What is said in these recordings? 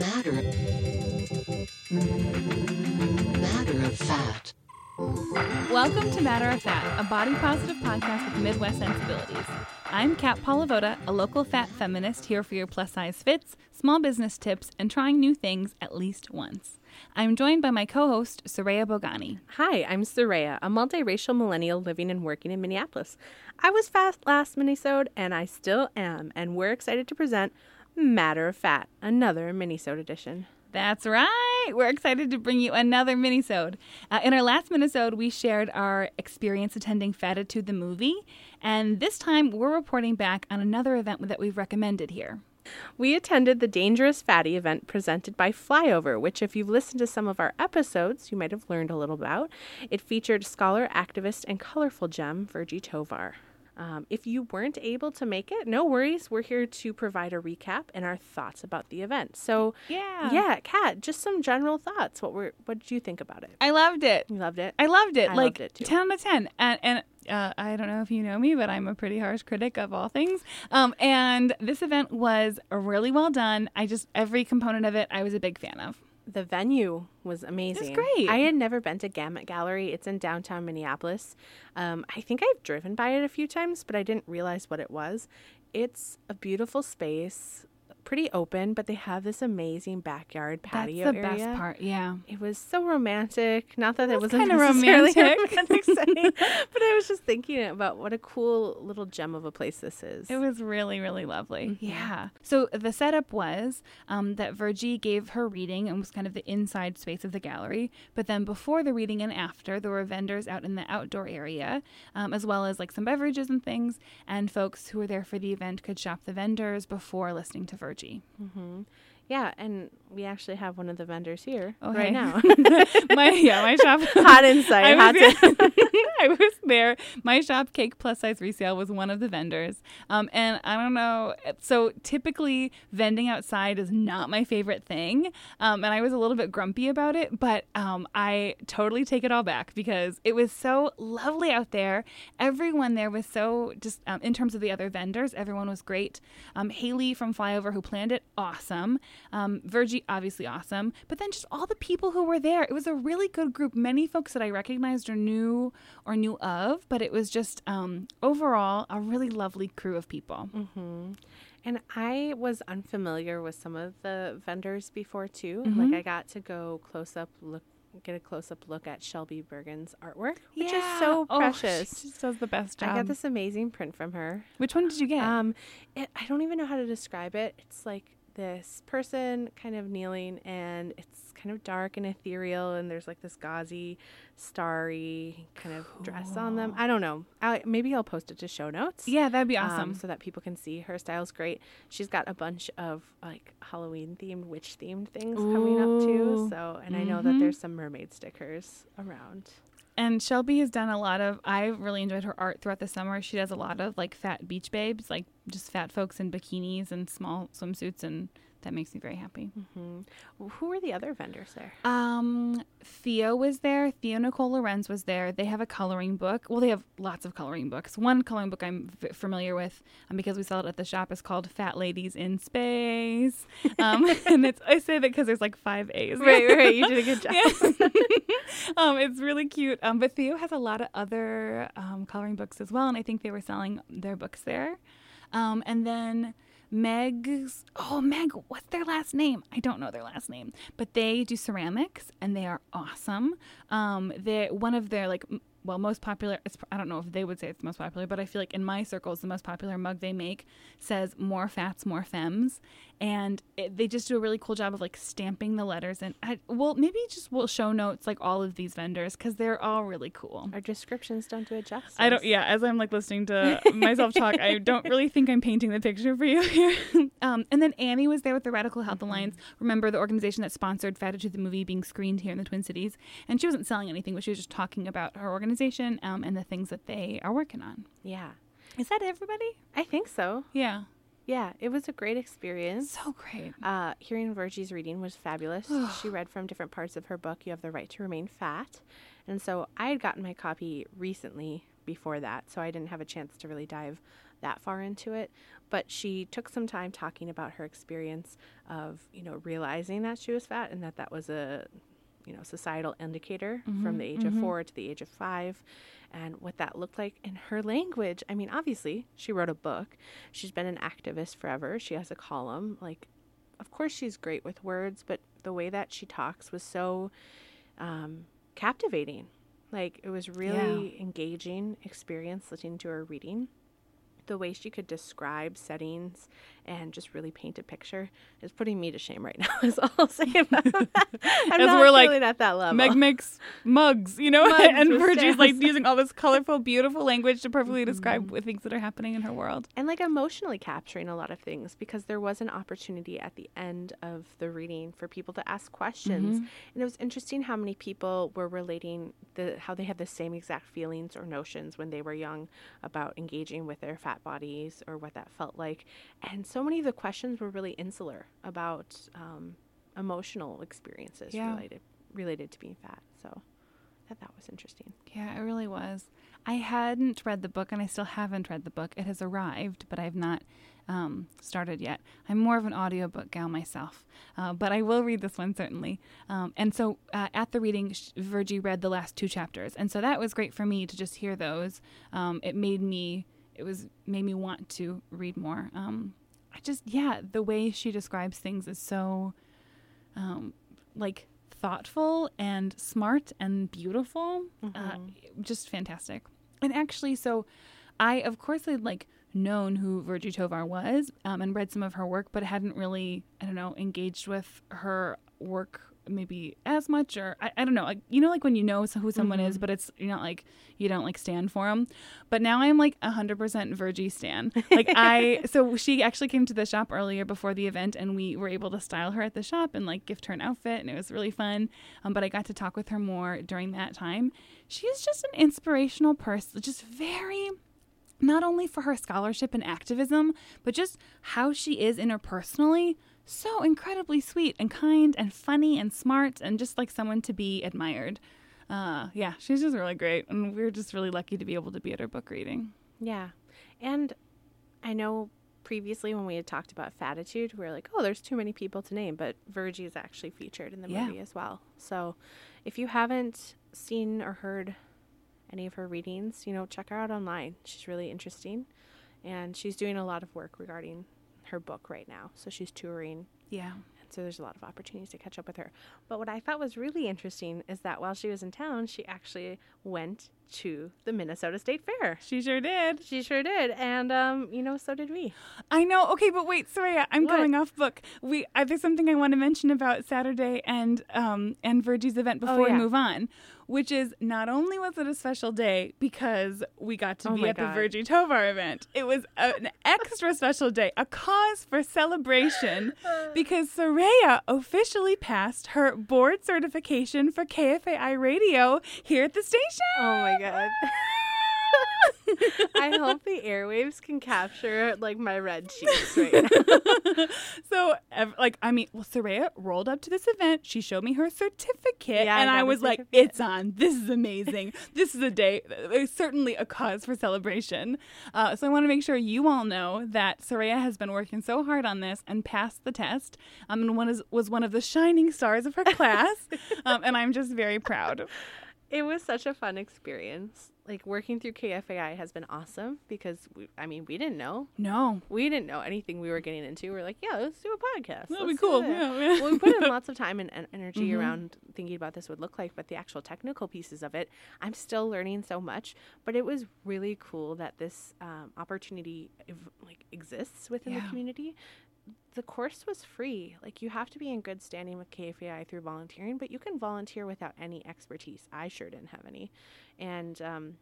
Matter. Matter of fact. Welcome to Matter of Fat, a body positive podcast with Midwest sensibilities. I'm Kat Polavoda, a local fat feminist here for your plus size fits, small business tips, and trying new things at least once. I'm joined by my co host, Soraya Bogani. Hi, I'm Soraya, a multiracial millennial living and working in Minneapolis. I was fast last Minnesota, and I still am, and we're excited to present Matter of Fat, another Minnesota edition. That's right. We're excited to bring you another minisode. Uh, in our last minisode, we shared our experience attending Fattitude the movie, and this time we're reporting back on another event that we've recommended here. We attended the Dangerous Fatty event presented by Flyover, which, if you've listened to some of our episodes, you might have learned a little about. It featured scholar, activist, and colorful gem Virgie Tovar. Um, if you weren't able to make it, no worries. We're here to provide a recap and our thoughts about the event. So, Yeah. yeah, Kat, just some general thoughts. What were what did you think about it? I loved it. You loved it. I loved it. I like loved it, too. 10 out of 10. And, and uh, I don't know if you know me, but I'm a pretty harsh critic of all things. Um, and this event was really well done. I just, every component of it, I was a big fan of. The venue was amazing. It's great. I had never been to Gamut Gallery. It's in downtown Minneapolis. Um, I think I've driven by it a few times, but I didn't realize what it was. It's a beautiful space, pretty open, but they have this amazing backyard patio That's the area. best part. Yeah. It was so romantic. Not that it was wasn't kinda romantic. romantic setting, but I was just thinking about what a cool little gem of a place this is. It was really, really lovely. Mm-hmm. Yeah. So the setup was um, that Virgie gave her reading and was kind of the inside space of the gallery. But then before the reading and after, there were vendors out in the outdoor area, um, as well as like some beverages and things. And folks who were there for the event could shop the vendors before listening to Virgie. Mm-hmm. yeah, and we actually have one of the vendors here Oh, right now. my yeah, my shop hot inside. I hot was, to- I was there. My shop cake plus size resale was one of the vendors. Um, and I don't know. So typically, vending outside is not my favorite thing. Um, and I was a little bit grumpy about it, but um, I totally take it all back because it was so lovely out there. Everyone there was so just um, in terms of the other vendors, everyone was great. Um, Haley from Flyover who planned it, awesome. Um, Virgie, obviously awesome. But then just all the people who were there, it was a really good group. Many folks that I recognized or knew or knew of, but it was just um, overall a really lovely crew of people. And I was unfamiliar with some of the vendors before too. Mm-hmm. Like I got to go close up look get a close up look at Shelby Bergen's artwork, which is so Oh, precious. she just does the best job. I got this amazing print from her. Which one did you get? Um, it, I don't even know how to describe it. It's like this person kind of kneeling, and it's kind of dark and ethereal, and there's like this gauzy, starry kind of dress on them. I don't know. I, maybe I'll post it to show notes. yeah, that'd be um, awesome. so that people can see her style's great. She's got a bunch of like Halloween themed, witch themed things coming up too. So, and I know that there's some mermaid stickers around. And Shelby has done a lot of. I really enjoyed her art throughout the summer. She does a lot of like fat beach babes, like just fat folks in bikinis and small swimsuits, and that makes me very happy. Who were the other vendors there? Um, Theo was there. Theo Nicole Lorenz was there. They have a coloring book. Well, they have lots of coloring books. One coloring book I'm v- familiar with, um, because we sell it at the shop, is called "Fat Ladies in Space." Um, and it's I say that because there's like five A's. right, right. You did a good job. Um, it's really cute. Um, but Theo has a lot of other um, coloring books as well, and I think they were selling their books there. Um, and then Meg's, oh, Meg, what's their last name? I don't know their last name, but they do ceramics and they are awesome. Um, they one of their like well, most popular, it's, I don't know if they would say it's the most popular, but I feel like in my circles, the most popular mug they make says more fats, more femmes. And it, they just do a really cool job of like stamping the letters. And I, well, maybe just we'll show notes like all of these vendors because they're all really cool. Our descriptions don't do it justice. I don't, yeah, as I'm like listening to myself talk, I don't really think I'm painting the picture for you here. um, and then Annie was there with the Radical Health Alliance. Remember the organization that sponsored Fattitude the movie being screened here in the Twin Cities? And she wasn't selling anything, but she was just talking about her organization um, and the things that they are working on. Yeah. Is that everybody? I think so. Yeah. Yeah, it was a great experience. So great. Uh, hearing Virgie's reading was fabulous. she read from different parts of her book, You Have the Right to Remain Fat. And so I had gotten my copy recently before that, so I didn't have a chance to really dive that far into it. But she took some time talking about her experience of, you know, realizing that she was fat and that that was a, you know, societal indicator from the age of four to the age of five and what that looked like in her language. I mean, obviously, she wrote a book. She's been an activist forever. She has a column. Like, of course, she's great with words, but the way that she talks was so um, captivating. Like, it was really engaging experience listening to her reading. The way she could describe settings and just really paint a picture is putting me to shame right now. Is all I'll say about that. I'm As not we're, like, at that level. Meg makes mugs, you know, Mugs and Virgie's like using all this colorful, beautiful language to perfectly Mm-hmm. describe what things that are happening in her world. and like emotionally capturing a lot of things because there was an opportunity at the end of the reading for people to ask questions and it was interesting how many people were relating the how they had the same exact feelings or notions when they were young about engaging with their fat bodies or what that felt like and so many of the questions were really insular about um, emotional experiences Yeah. related related to being fat so thought that was interesting Yeah, it really was. I hadn't read the book, and I still haven't read the book. It has arrived, but I've not um, started yet. I'm more of an audiobook gal myself, uh, but I will read this one certainly. Um, and so uh, at the reading, Virgie read the last two chapters, and so that was great for me to just hear those. Um, it made me, it was made me want to read more. Um, I just, yeah, the way she describes things is so, um, like thoughtful and smart and beautiful. Uh, just fantastic. And actually, so I, of course, had like known who Virgie Tovar was um, and read some of her work, but hadn't really, I don't know, engaged with her work maybe as much or I, I don't know like you know like when you know who someone is but it's you're not like you don't like stand for them but now i'm like 100% virgie stan. Like i so she actually came to the shop earlier before the event and we were able to style her at the shop and like gift her an outfit and it was really fun. Um, but i got to talk with her more during that time. She is just an inspirational person just very not only for her scholarship and activism, but just how she is interpersonally. So incredibly sweet and kind and funny and smart and just like someone to be admired. Uh, yeah, she's just really great. And we're just really lucky to be able to be at her book reading. Yeah. And I know previously when we had talked about Fattitude, we were like, oh, there's too many people to name, but Virgie is actually featured in the Yeah. movie as well. So if you haven't seen or heard any of her readings, you know, check her out online. She's really interesting. And she's doing a lot of work regarding her book right now. So she's touring Yeah. and so there's a lot of opportunities to catch up with her. But what I thought was really interesting is that while she was in town, she actually went to the Minnesota State Fair. She sure did. She sure did, and um, you know, so did we. I know. Okay, but wait, Soraya, I'm What? going off book. We uh, there's something I want to mention about Saturday and um and Virgie's event before Oh, yeah. we move on, which is not only was it a special day because we got to Oh be at the Virgie Tovar event. It was a- an extra special day, a cause for celebration, because Soraya officially passed her board certification for KFAI radio here at the station. Oh my god. I hope the airwaves can capture like my red cheeks right now. so, ev- like, I mean, well, Soraya rolled up to this event. She showed me her certificate, Yeah, and got I was like, "It's on. This is amazing. this is a day. It's certainly a cause for celebration." Uh, so, I want to make sure you all know that Soraya has been working so hard on this and passed the test. Um, and one is was one of the shining stars of her class, um, and I'm just very proud. It was such a fun experience. Like working through KFAI has been awesome because we, I mean, we didn't know. No, We didn't know anything we were getting into. We are like, yeah, let's do a podcast. that'll be Let's do cool. Yeah, yeah. well, we put in lots of time and, and energy Mhm. around thinking about this would look like, but the actual technical pieces of it, I'm still learning so much. But it was really cool that this um, opportunity ev- like exists within Yeah. the community. The course was free. Like you have to be in good standing with KFAI through volunteering, but you can volunteer without any expertise. I sure didn't have any, and um,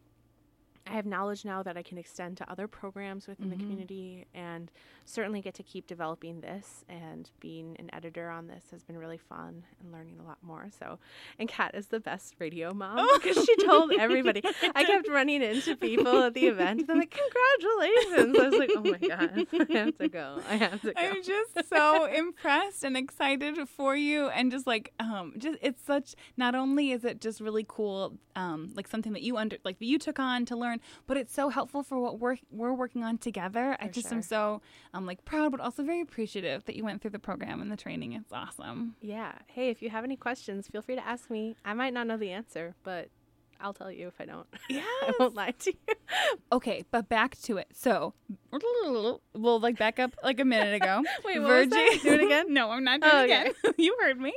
I have knowledge now that I can extend to other programs within the Mhm. community and certainly get to keep developing this and being an editor on this has been really fun and learning a lot more. So, and Kat is the best radio mom Oh. because she told everybody. I kept running into people at the event. They're like, congratulations. I was like, oh my God, I have to go. I have to go. I'm just so impressed and excited for you and just like um just it's such not only is it just really cool um like something that you under like that you took on to learn learn, but it's so helpful for what we're we're working on together. I just sure. am so I'm like proud, but also very appreciative that you went through the program and the training. It's awesome. Yeah. Hey, if you have any questions, feel free to ask me. I might not know the answer, but I'll tell you if I don't. Yeah. I won't lie to you. Okay, but back to it. So we'll like back up like a minute ago. Wait, what was that? Do it again? no, I'm not doing Oh, it okay. again. you heard me.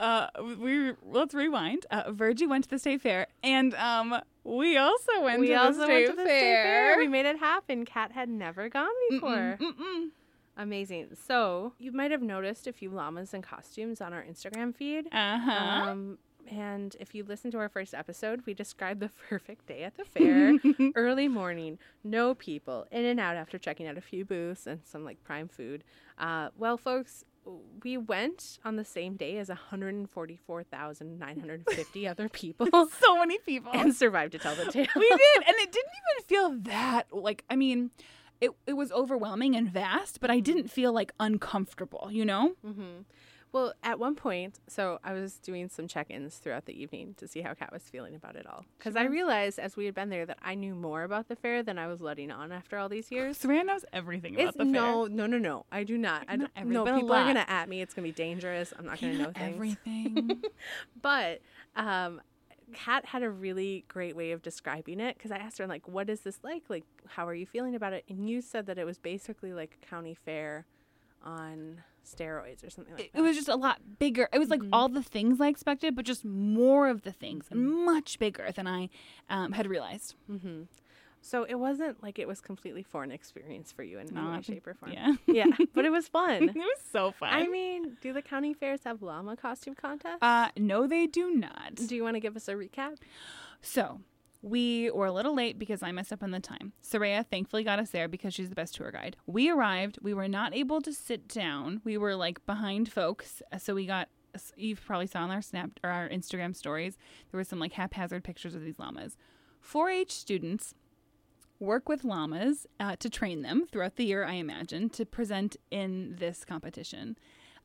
Uh, we let's rewind. Uh, Virgie went to the state fair, and um, we also went we to also the state went to the fair. state fair. We made it happen. Kat had never gone before. Mm-mm. Amazing. So you might have noticed a few llamas in costumes on our Instagram feed. Uh-huh. Um, and if you listen to our first episode, we described the perfect day at the fair. Early morning, no people, in and out after checking out a few booths and some like prime food. Uh, well, folks, we went on the same day as 144,950 other people so many people. and survived to tell the tale. we did, and it didn't even feel that like. I mean, it it was overwhelming and vast, but I didn't feel like uncomfortable. You know? Mm-hmm. Well, at one point, so I was doing some check ins throughout the evening to see how Kat was feeling about it all. Because I realized as we had been there that I knew more about the fair than I was letting on after all these years. Saran knows everything about It's the fair. no, no, no, no. I do not. I don't, every- no, people are gonna at me. It's gonna be dangerous. I'm not gonna know things. everything. But um, Kat had a really great way of describing it because I asked her like, "What is this like? Like, how are you feeling about it?" And you said that it was basically like a county fair on steroids or something like it, that. it was just a lot bigger. It was like all the things I expected, but just more of the things and much bigger than I um, had realized. So it wasn't like it was completely foreign experience for you in No, any I way, think- shape, or form. yeah. yeah, but it was fun. It was so fun. I mean, do the county fairs have llama costume contests? uh, no, they do not. do you want to give us a recap? So we were a little late because I messed up on the time. Soraya thankfully got us there because she's the best tour guide. We arrived. We were not able to sit down. We were like behind folks. So we got. You've probably saw on our snap or our Instagram stories. There were some like haphazard pictures of these llamas. 4-H students work with llamas uh, to train them throughout the year, I imagine, to present in this competition.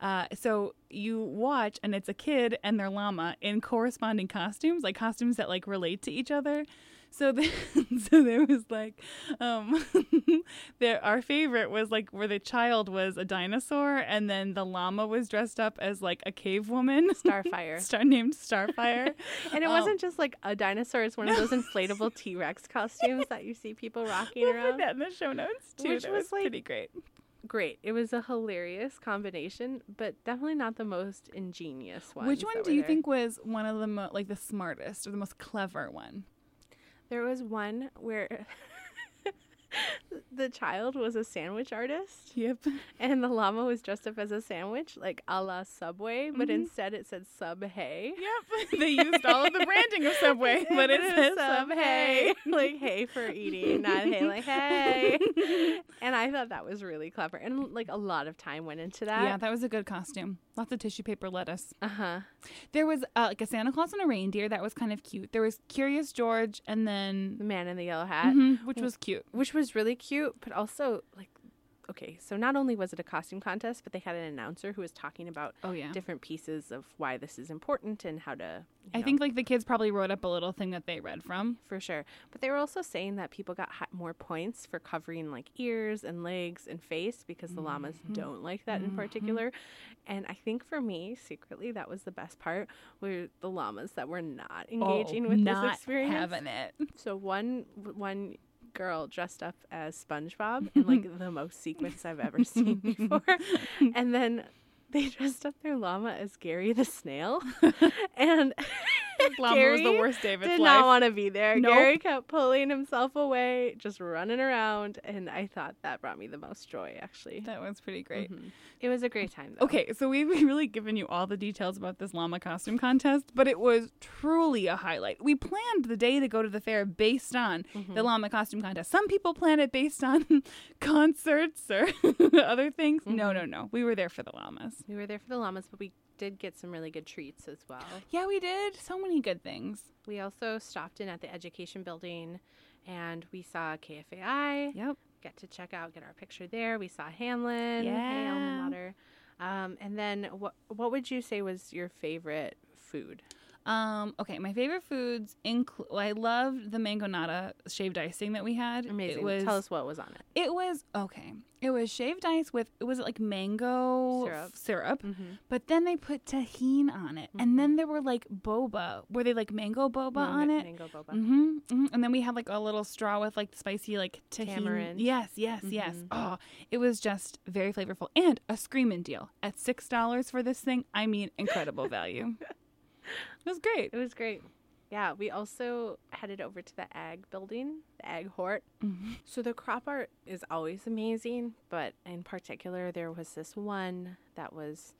Uh, so you watch, and it's a kid and their llama in corresponding costumes, like costumes that like relate to each other. So, the, so there was like, um, there our favorite was like where the child was a dinosaur, and then the llama was dressed up as like a cave woman, Starfire. star named Starfire. And it Um, wasn't just like a dinosaur; it's one of those inflatable T Rex costumes that you see people rocking We'll put that in the show notes too. Which that was, was, like, pretty great. Great. It was a hilarious combination, but definitely not the most ingenious one. Which one do you think was one of the mo- like the smartest or the most clever one? There was one where the child was a sandwich artist. Yep. And the llama was dressed up as a sandwich, like a la Subway, but instead it said Sub Hey. Yep. they used all of the branding of Subway, but it says Sub Hey. like hey for eating, not hey like hey. and I thought that was really clever, and like a lot of time went into that. Yeah, that was a good costume. Lots of tissue paper lettuce. Uh huh. There was uh, like a Santa Claus and a reindeer that was kind of cute. There was Curious George and then The man in the yellow hat, Mhm, which was cute. which was really cute, but also like. Okay, so not only was it a costume contest, but they had an announcer who was talking about Oh yeah. different pieces of why this is important and how to. I know, think like the kids probably wrote up a little thing that they read from. for sure. But they were also saying that people got more points for covering like ears and legs and face because the llamas Mm-hmm. don't like that in particular. And I think for me, secretly, that was the best part were the llamas that were not engaging Oh, with not this experience. having it. So one one girl dressed up as SpongeBob in like the most sequins I've ever seen before, and then they dressed up their llama as Gary the snail, and Llama Gary was the worst day of did life. not want to be there. Nope. Gary kept pulling himself away, just running around, and I thought that brought me the most joy. Actually, that was pretty great. Mm-hmm. it was a great time. Though. Okay, so we've really given you all the details about this llama costume contest, but it was truly a highlight. We planned the day to go to the fair based on the mm-hmm. llama costume contest. Some people plan it based on concerts or other things. No, mm-hmm. no, no. We were there for the llamas. we were there for the llamas, but we did get some really good treats as well. Yeah, we did. So many good things. We also stopped in at the education building, and we saw KFAI. Yep. get to check out, get our picture there. We saw Hamline, hey, Yeah. alma mater. Um, and then what what would you say was your favorite food? Um, okay, my favorite foods include. Well, I loved the mangonada shaved icing that we had. Amazing. It was. Tell us what was on it. It was okay. It was shaved ice with. It was like mango Syrup. f- syrup, Mm-hmm. but then they put Tajín on it, and then there were like boba. Were they like mango boba on it? Mango boba. hmm hmm And then we had like a little straw with like spicy like tahini. Tamarind. Yes, yes, yes. Mhm. Oh, it was just very flavorful and a screaming deal at six dollars for this thing. I mean, incredible value. It was great. It was great. Yeah, we also headed over to the ag building, the ag hort. Mhm. So the crop art is always amazing, but in particular, there was this one that was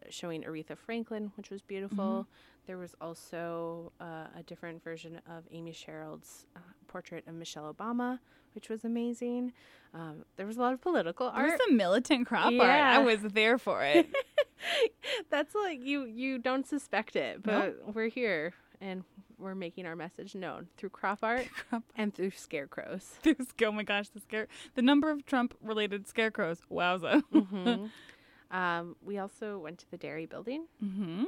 uh, showing Aretha Franklin, which was beautiful. There was also uh, a different version of Amy Sherald's uh, portrait of Michelle Obama, which was amazing. Um, there was a lot of political There was art. some militant crop art. I was there for it. That's like you you don't suspect it, but we're here and we're making our message known through crop art Crop and through scarecrows. There's, oh my gosh, the scare, the number of Trump-related scarecrows. Wowza. hmm um, we also went to the dairy building. hmm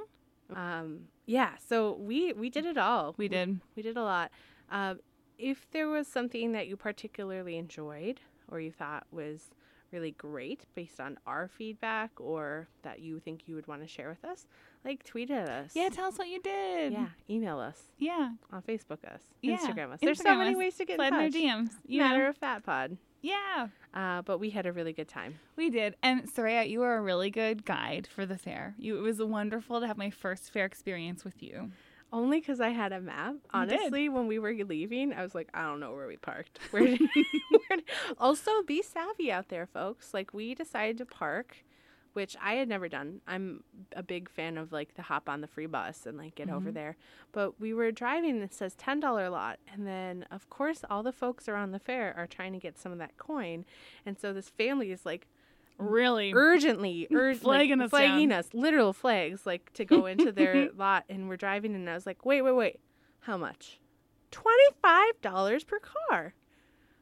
Um, yeah, so we we did it all. We did. We did a lot. Um, if there was something that you particularly enjoyed or you thought was really great based on our feedback or that you think you would want to share with us, like tweet at us. Yeah, tell us what you did. yeah, email us Yeah. on Facebook us, Yeah. Instagram us. There's so many us. ways to get Slide in in our touch. DMs. You Matter know. of Fat Pod. Yeah. Uh, but we had a really good time. We did. And Soraya, you were a really good guide for the fair. You, it was wonderful to have my first fair experience with you. Only because I had a map. Honestly, when we were leaving, I was like, I don't know where we parked. Where did, where did- Also, be savvy out there, folks. Like, we decided to park, which I had never done. I'm a big fan of like the hop on the free bus and like get over mm-hmm. there. But we were driving and it says $10 lot. And then, of course, all the folks around the fair are trying to get some of that coin. And so this family is like, Really? urgently, ur- Flagging like, us flagging down. us, literal flags, like to go into their lot. And we're driving, and I was like, wait, wait, wait, how much? Twenty five dollars per car.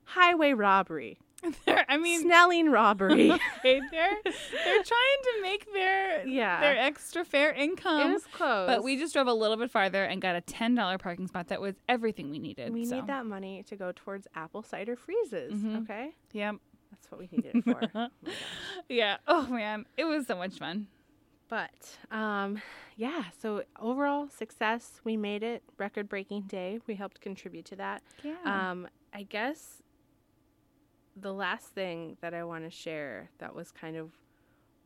Highway robbery, They're- I mean, Snelling robbery. okay, they're they're trying to make their Yeah. their extra fair income. it was close, but we just drove a little bit farther and got a ten dollar parking spot. That was everything we needed. we so. need that money to go towards apple cider freezes. Mhm. Okay, Yep. That's what we needed it for. Oh. Yeah. Oh man, it was so much fun. But um, yeah, so overall success. We made it. Record breaking day. We helped contribute to that. Yeah. Um, I guess the last thing that I want to share that was kind of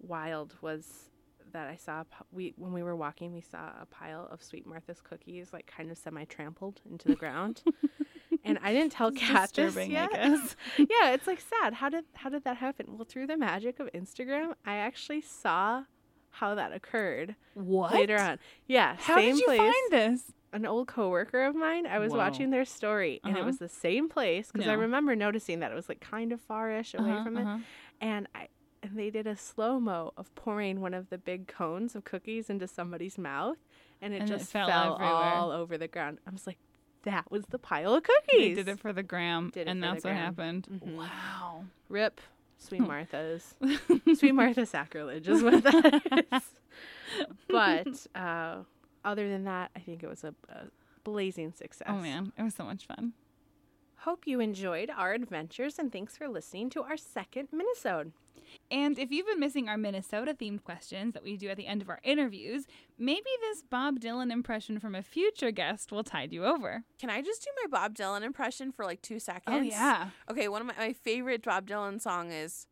wild was that I saw we when we were walking we saw a pile of Sweet Martha's cookies like kind of semi trampled into the ground, and I didn't tell Kat this yet. I guess. yeah, it's like sad. How did how did that happen? Well, through the magic of Instagram, I actually saw how that occurred What? later on. Yeah, How same did you place find this? an old coworker of mine. I was Whoa. watching their story, and it Uh-huh. was the same place because I remember noticing that it was like kind of farish away Uh-huh, from uh-huh. it, and I and they did a slow mo of pouring one of the big cones of cookies into somebody's mouth, and it And it just fell fell, all over the ground. I was like, that was the pile of cookies. They did it for the gram, Did it and for the that's what gram. happened. Mhm. Wow. Rip, Sweet Martha's. Sweet Martha sacrilege is what that is. But uh, other than that, I think it was a, a blazing success. Oh man, it was so much fun. Hope you enjoyed our adventures and thanks for listening to our second Minnesota. And if you've been missing our Minnesota themed questions that we do at the end of our interviews, maybe this Bob Dylan impression from a future guest will tide you over. Can I just do my Bob Dylan impression for like two oh, seconds? Oh yeah. Okay, one of my, my favorite Bob Dylan song is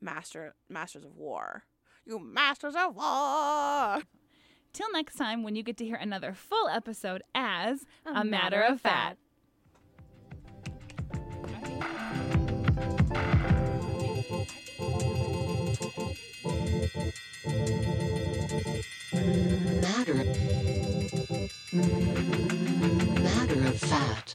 Master Masters of War. You masters of war. Till next time when you get to hear another full episode as a, matter, of fact. Matter. Matter of fact.